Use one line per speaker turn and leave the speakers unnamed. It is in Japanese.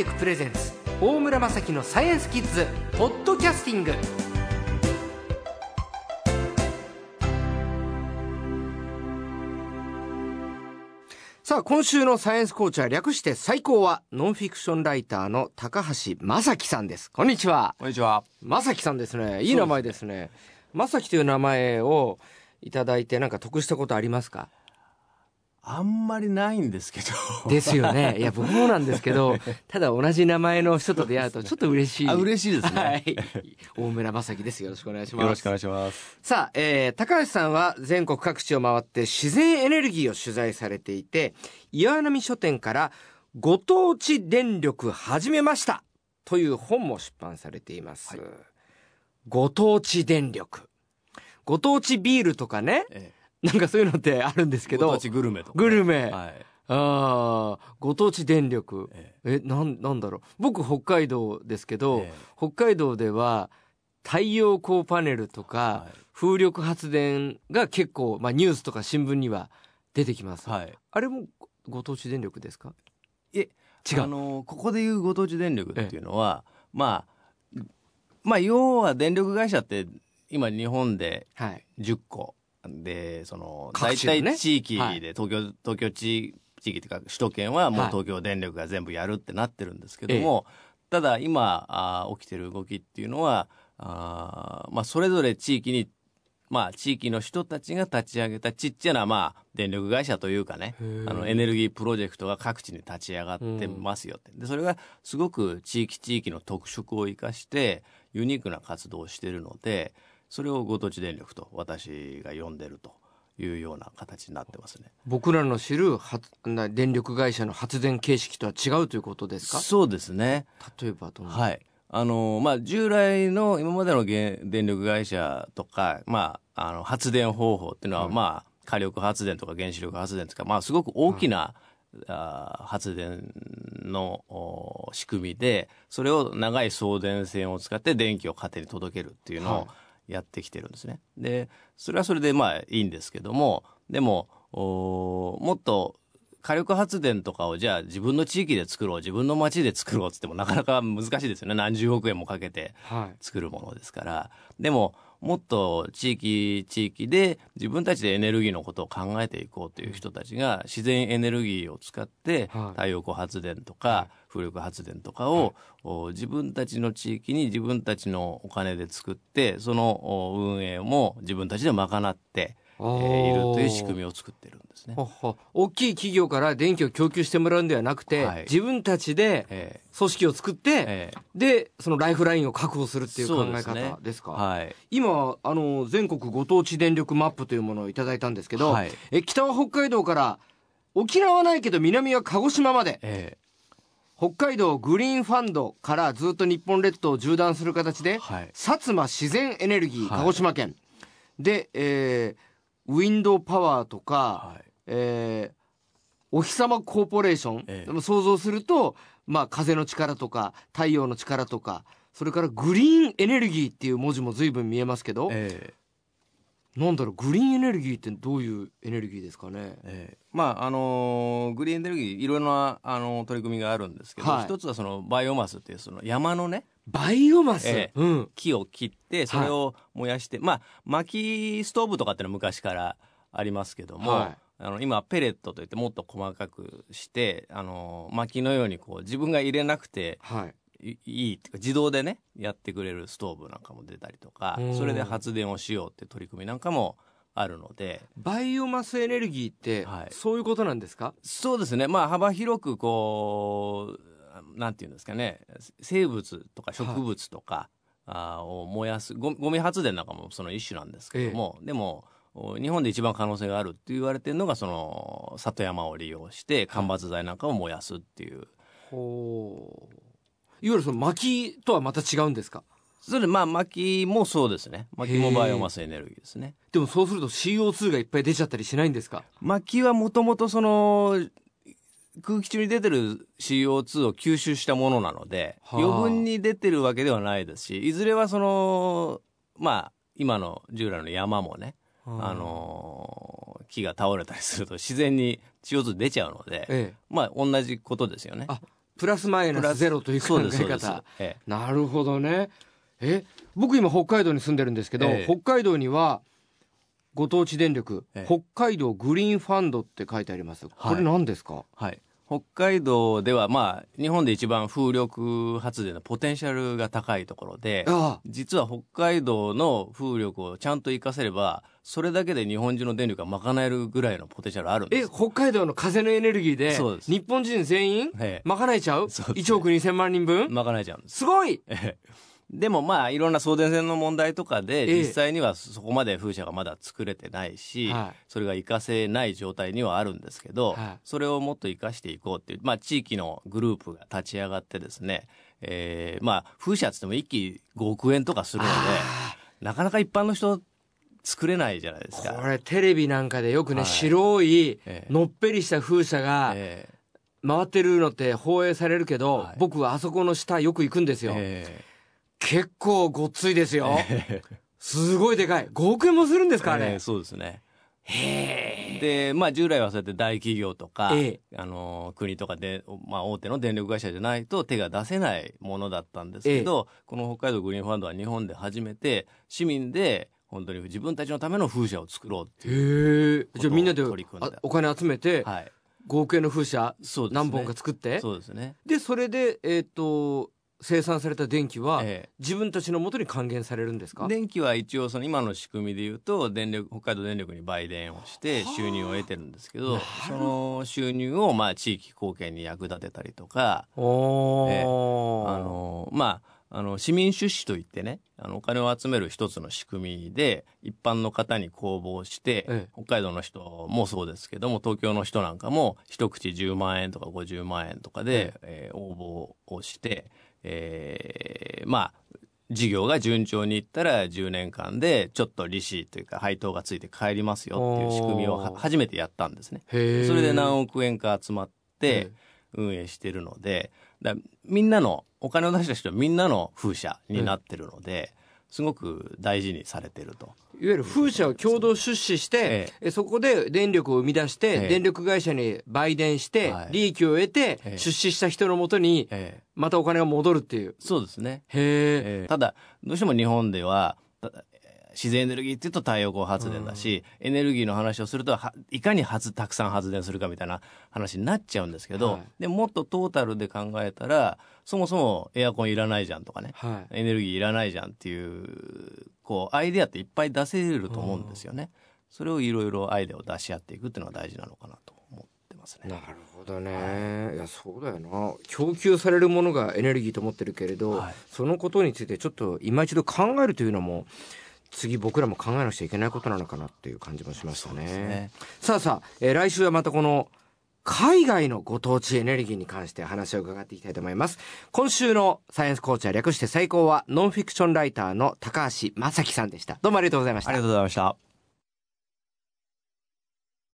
テクプレゼンツ大村雅樹のサイエンスキッズポッドキャスティング。さあ今週のサイエンスコーチャー略して最高はノンフィクションライターの高橋正樹さんです。こんにちは。
こんにちは。
正樹さんですね。いい名前ですね。正樹という名前をいただいてなんか得したことありますか？
あんまりないんですけど。
ですよね。いや、僕もなんですけど、ただ同じ名前の人と出会うとちょっと嬉しい。
あ、嬉しいですね。
はい。大村正樹です。よろしくお願いします。
よろしくお願いします。
さあ、えー、高橋さんは全国各地を回って自然エネルギーを取材されていて、岩波書店からご当地電力始めましたという本も出版されています。
はい
ご当地電力。ご当地ビールとかね、
え
なんかそういうのってあるんです
え、
けど
ご当、地グルメとか。
グルメ。
はい。
ああ、ご当地電力。
え
え、なん、なんだろう。僕、北海道ですけ
え
ど、
え
北海道では、太陽光パネルとか、
はい
風力発電が結構、まあ、ニュースとか新聞には出てきます。
はい。
あれもごご当地電力ですか？
え、
違う。
あの、ここでいうご当地電力っていうのは、まあ、まあ、要は電力会社って、今日本で
はい。
10個。で、その、大体地域
はい。
で、東京、東京地地域っていうか、首都圏はもう
はい。
東京電力が全部やるってなってるんですけども、ただ今あー起きてる動きっていうのは、あーまあ、それぞれ地域に、まあ、地域の人たちが立ち上げたちっちゃな、まあ、電力会社というかね、あの、エネルギープロジェクトが各地に立ち上がってますよって。で、それがすごく地域地域の特色を生かして、ユニークな活動をしているので、それをご当地電力と私が呼んでるというような形になってますね。
僕らの知る発な電力会社の発電形式とは違うということですか？
そうですね。
例えば
はい。あの、まあ、従来の今までの原電力会社とか、まあ、あの、発電方法っていうのは、
はい
まあ、火力発電とか原子力発電とか、まあ、すごく大きな、あー発電のお仕組みで、それを長い送電線を使って電気を家庭に届けるっていうの
はい
をやってきてるんですね。で、それはそれでまあいいんですけども、でも、おもっと火力発電とかをじゃあ自分の地域で作ろう、自分の町で作ろうっつってもなかなか難しいですよね。何十億円もかけて
はい。
作るものですから。でも、もっと地域、地域で自分たちでエネルギーのことを考えていこうという人たちが自然エネルギーを使って
はい。
太陽光発電とか風力発電とかをお自分たちの地域に自分たちのお金で作って、そのお運営も自分たちで賄って、えーいるという仕組みを作ってるんですね。
ほっほ大きい企業から電気を供給してもらうんではなくて、
はい。
自分たちで
え
組織を作って、
ーえー。
でそのライフラインを確保するっていう考え
そうですね。
方ですか？
はい。
今あの全国ご当地電力マップというものをいただいたんですけど、
はい。
え北は北海道から沖縄はないけど南は鹿児島まで。
え
北海道グリーンファンドからずっと日本列島を縦断する形で、
ーはい。
薩摩自然エネルギー
はい。
鹿児島県、で、えーウィンドウパワーとか、
はい。
えーお日様コーポレーション、
ええ。
でも想像すると、まあ、風の力とか太陽の力とかそれからグリーンエネルギーっていう文字も随分見えますけど、
えー
なんだろうグリーンエネルギーってどういうエネルギーですかね？
ええ。まああのーグリーンエネルギーいろいろな、あのー取り組みがあるんですけど、
はい。
一つはそのバイオマスっていうその山のね
バイオマス、
ええ。
うん。
木を切ってそれを燃やして、まあ薪ストーブとかっていうのは昔からありますけども、
はい。
あの今ペレットといってもっと細かくして、あのー薪のようにこう自分が入れなくて
はい。
いいいっていうか自動でねやってくれるストーブなんかも出たりとか
うん。
それで発電をしようって取り組みなんかもあるので。
バイオマスエネルギーって、
はい。
そういうことなんですか？
そうですね。まあ幅広くこう、なんていうんですかね、生物とか植物とか、あーを燃やすゴミ、発電なんかもその一種なんですけども、でも、お日本で一番可能性があるって言われてるのが、その、里山を利用して、間伐材なんかを燃やすっていう。
ほう。いわゆるその薪とはまた違うんですか？
それで、まあ、薪もそうですね。薪もバイオマスエネルギーですね。
でもそうすると CO2 がいっぱい出ちゃったりしないんですか？
薪はもともとその、空気中に出てる CO2 を吸収したものなので、
はあ。
余分に出てるわけではないですし、いずれはその、まあ、今の従来の山もね、あ。のー木が倒れたりすると自然に CO2 出ちゃうので、
ええ。
まあ同じことですよね。
あプラスマイナスゼロという考え方。なるほどね。え、僕今北海道に住んでるんですけど、ええ、北海道にはご当地電力、え、北海道グリーンファンドって書いてあります。これ何ですか、はい、
はい北海道ではまあ日本で一番風力発電のポテンシャルが高いところで実は北海道の風力をちゃんと活かせればそれだけで日本中の電力が賄えるぐらいのポテンシャルあるんです。
え北海道の風のエネルギーで日本人全員賄えちゃう、1億2000万人分？
賄えちゃうんです。
すごい
でもまあいろんな送電線の問題とかで実際にはそこまで風車がまだ作れてないし、それが活かせない状態にはあるんですけど、それをもっと活かしていこうっていう、まあ、地域のグループが立ち上がってですね、えー、まあ風車っつっても1機5億円とかするのでなかなか一般の人作れないじゃないですか。
これテレビなんかでよくね、はい、白いのっぺりした風車が、回ってるのって放映されるけど、はい、僕はあそこの下よく行くんですよ。えー結構ごっついですよ。すごいでかい。5億円もするんですかね、
えー、そうですね。へで、まあ従来はそうやって大企業とか、えあの、国とかで、まあ大手の電力会社じゃないと手が出せないものだったんですけど、え、この北海道グリーンファンドは日本で初めて市民で本当に自分たちのための風車を作ろうっていう
じゃあみんなでお金集めて、はい、5億円の風車何本か作って。
そうですね。
でそれでえっ、ー、と生産された電気は、自分たちのもとに還元されるんですか？
電気は一応その今の仕組みでいうと電力北海道電力に売電をして収入を得てるんですけどその収入をまあ地域貢献に役立てたりとか、えー、あのまああの市民出資といってねあのお金を集める一つの仕組みで一般の方に公募して、ええ、北海道の人もそうですけども東京の人なんかも一口10万円とか50万円とかで、ええ。ー、応募をしてえー、まあ、事業が順調にいったら10年間でちょっと利子というか配当がついて帰りますよっていう仕組みを初めてやったんですね。それで何億円か集まって運営してるので、だみんなの、お金を出した人はみんなの風車になってるので、すごく大事にされてると。
いわゆる風車を共同出資して、ええ、そこで電力を生み出して、え、電力会社に売電して、利益を得て、出資した人のもとに、またお金が戻るっていう。
そうですね。へえ。ただ、どうしても日本では、自然エネルギーって言うと太陽光発電だし、うん、エネルギーの話をするといかに発たくさん発電するかみたいな話になっちゃうんですけど、はい、でもっとトータルで考えたらそもそもエアコンいらないじゃんとかね、はい、エネルギーいらないじゃんっていうこうアイデアっていっぱい出せると思うんですよね。それをいろいろアイデアを出し合っていくっていうのが大事なのかなと思ってますね。
なるほどね。いやそうだよな。供給されるものがエネルギーと思ってるけれど、はい、そのことについてちょっと今一度考えるというのも次僕らも考えなくちゃいけないことなのかなっていう感じもしましたね。ねさあさあ、えー、来週はまたこの海外のご当地エネルギーに関して話を伺っていきたいと思います。今週のサイエンスコーチャー略して最高はノンフィクションライターの高橋正樹さんでした。どうもありがとうございました。
ありがとうございました。